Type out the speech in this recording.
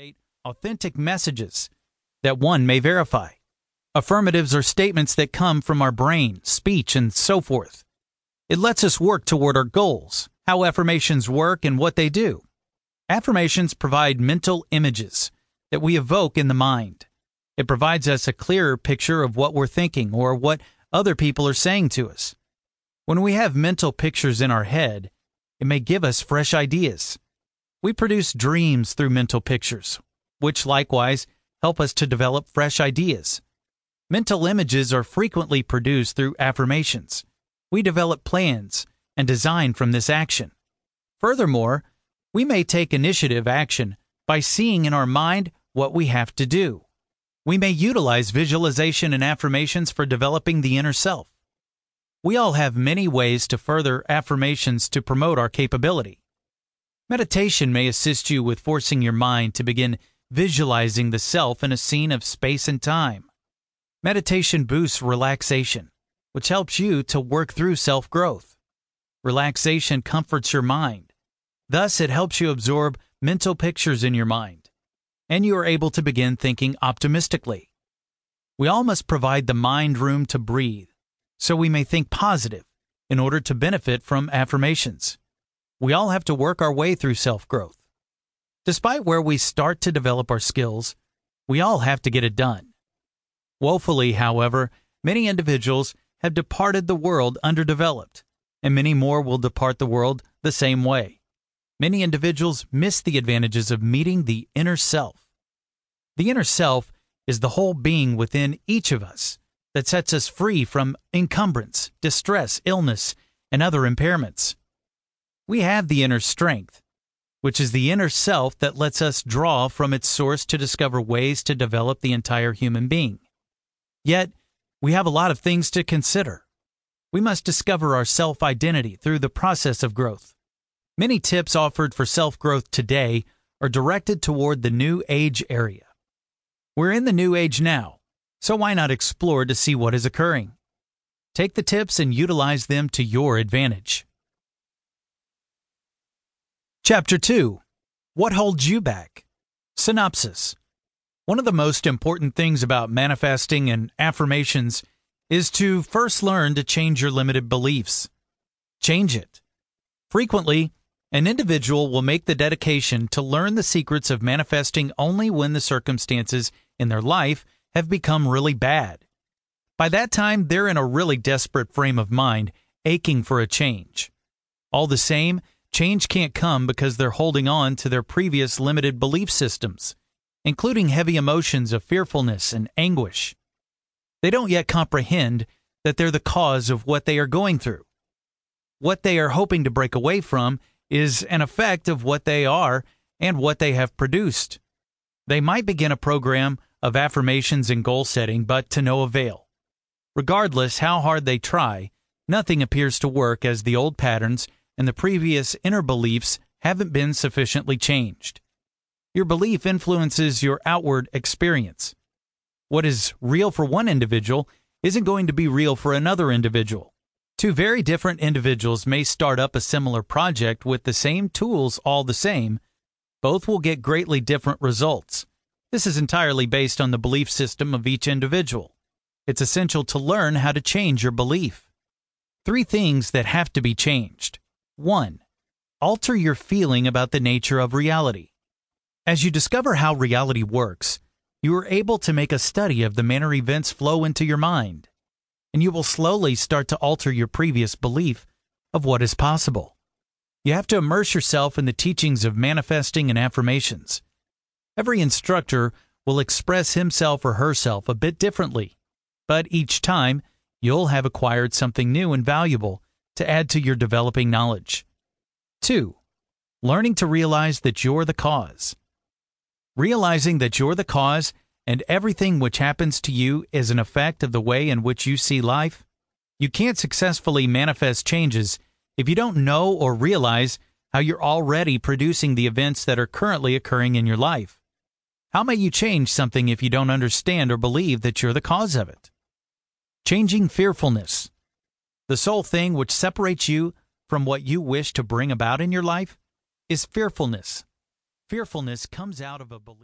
validate authentic messages that one may verify. Affirmatives are statements that come from our brain, speech, and so forth. It lets us work toward our goals, how affirmations work, and what they do. Affirmations provide mental images that we evoke in the mind. It provides us a clearer picture of what we're thinking or what other people are saying to us. When we have mental pictures in our head, it may give us fresh ideas. We produce dreams through mental pictures, which likewise help us to develop fresh ideas. Mental images are frequently produced through affirmations. We develop plans and design from this action. Furthermore, we may take initiative action by seeing in our mind what we have to do. We may utilize visualization and affirmations for developing the inner self. We all have many ways to further affirmations to promote our capability. Meditation may assist you with forcing your mind to begin visualizing the self in a scene of space and time. Meditation boosts relaxation, which helps you to work through self growth. Relaxation comforts your mind. Thus, it helps you absorb mental pictures in your mind, and you are able to begin thinking optimistically. We all must provide the mind room to breathe, so we may think positive in order to benefit from affirmations. We all have to work our way through self growth. Despite where we start to develop our skills, we all have to get it done. Woefully, however, many individuals have departed the world underdeveloped, and many more will depart the world the same way. Many individuals miss the advantages of meeting the inner self. The inner self is the whole being within each of us that sets us free from encumbrance, distress, illness, and other impairments. We have the inner strength, which is the inner self that lets us draw from its source to discover ways to develop the entire human being. Yet, we have a lot of things to consider. We must discover our self identity through the process of growth. Many tips offered for self growth today are directed toward the New Age area. We're in the New Age now, so why not explore to see what is occurring? Take the tips and utilize them to your advantage. Chapter 2 What Holds You Back? Synopsis one of the most important things about manifesting and affirmations is to first learn to change your limited beliefs. Change it. Frequently, an individual will make the dedication to learn the secrets of manifesting only when the circumstances in their life have become really bad. By that time, they're in a really desperate frame of mind, aching for a change. All the same, change can't come because they're holding on to their previous limited belief systems including heavy emotions of fearfulness and anguish. They don't yet comprehend that they're the cause of what they are going through. What they are hoping to break away from is an effect of what they are and what they have produced. They might begin a program of affirmations and goal setting, but to no avail. Regardless how hard they try, nothing appears to work as the old patterns and the previous inner beliefs haven't been sufficiently changed. Your belief influences your outward experience. What is real for one individual isn't going to be real for another individual. Two very different individuals may start up a similar project with the same tools all the same. Both will get greatly different results. This is entirely based on the belief system of each individual. It's essential to learn how to change your belief. Three things that have to be changed. 1. Alter your feeling about the nature of reality. As you discover how reality works, you are able to make a study of the manner events flow into your mind, and you will slowly start to alter your previous belief of what is possible. You have to immerse yourself in the teachings of manifesting and affirmations. Every instructor will express himself or herself a bit differently, but each time you'll have acquired something new and valuable to add to your developing knowledge. 2. Learning to realize that you're the cause. Realizing that you're the cause and everything which happens to you is an effect of the way in which you see life, you can't successfully manifest changes if you don't know or realize how you're already producing the events that are currently occurring in your life. How may you change something if you don't understand or believe that you're the cause of it? Changing fearfulness. The sole thing which separates you from what you wish to bring about in your life is fearfulness. Fearfulness comes out of a belief.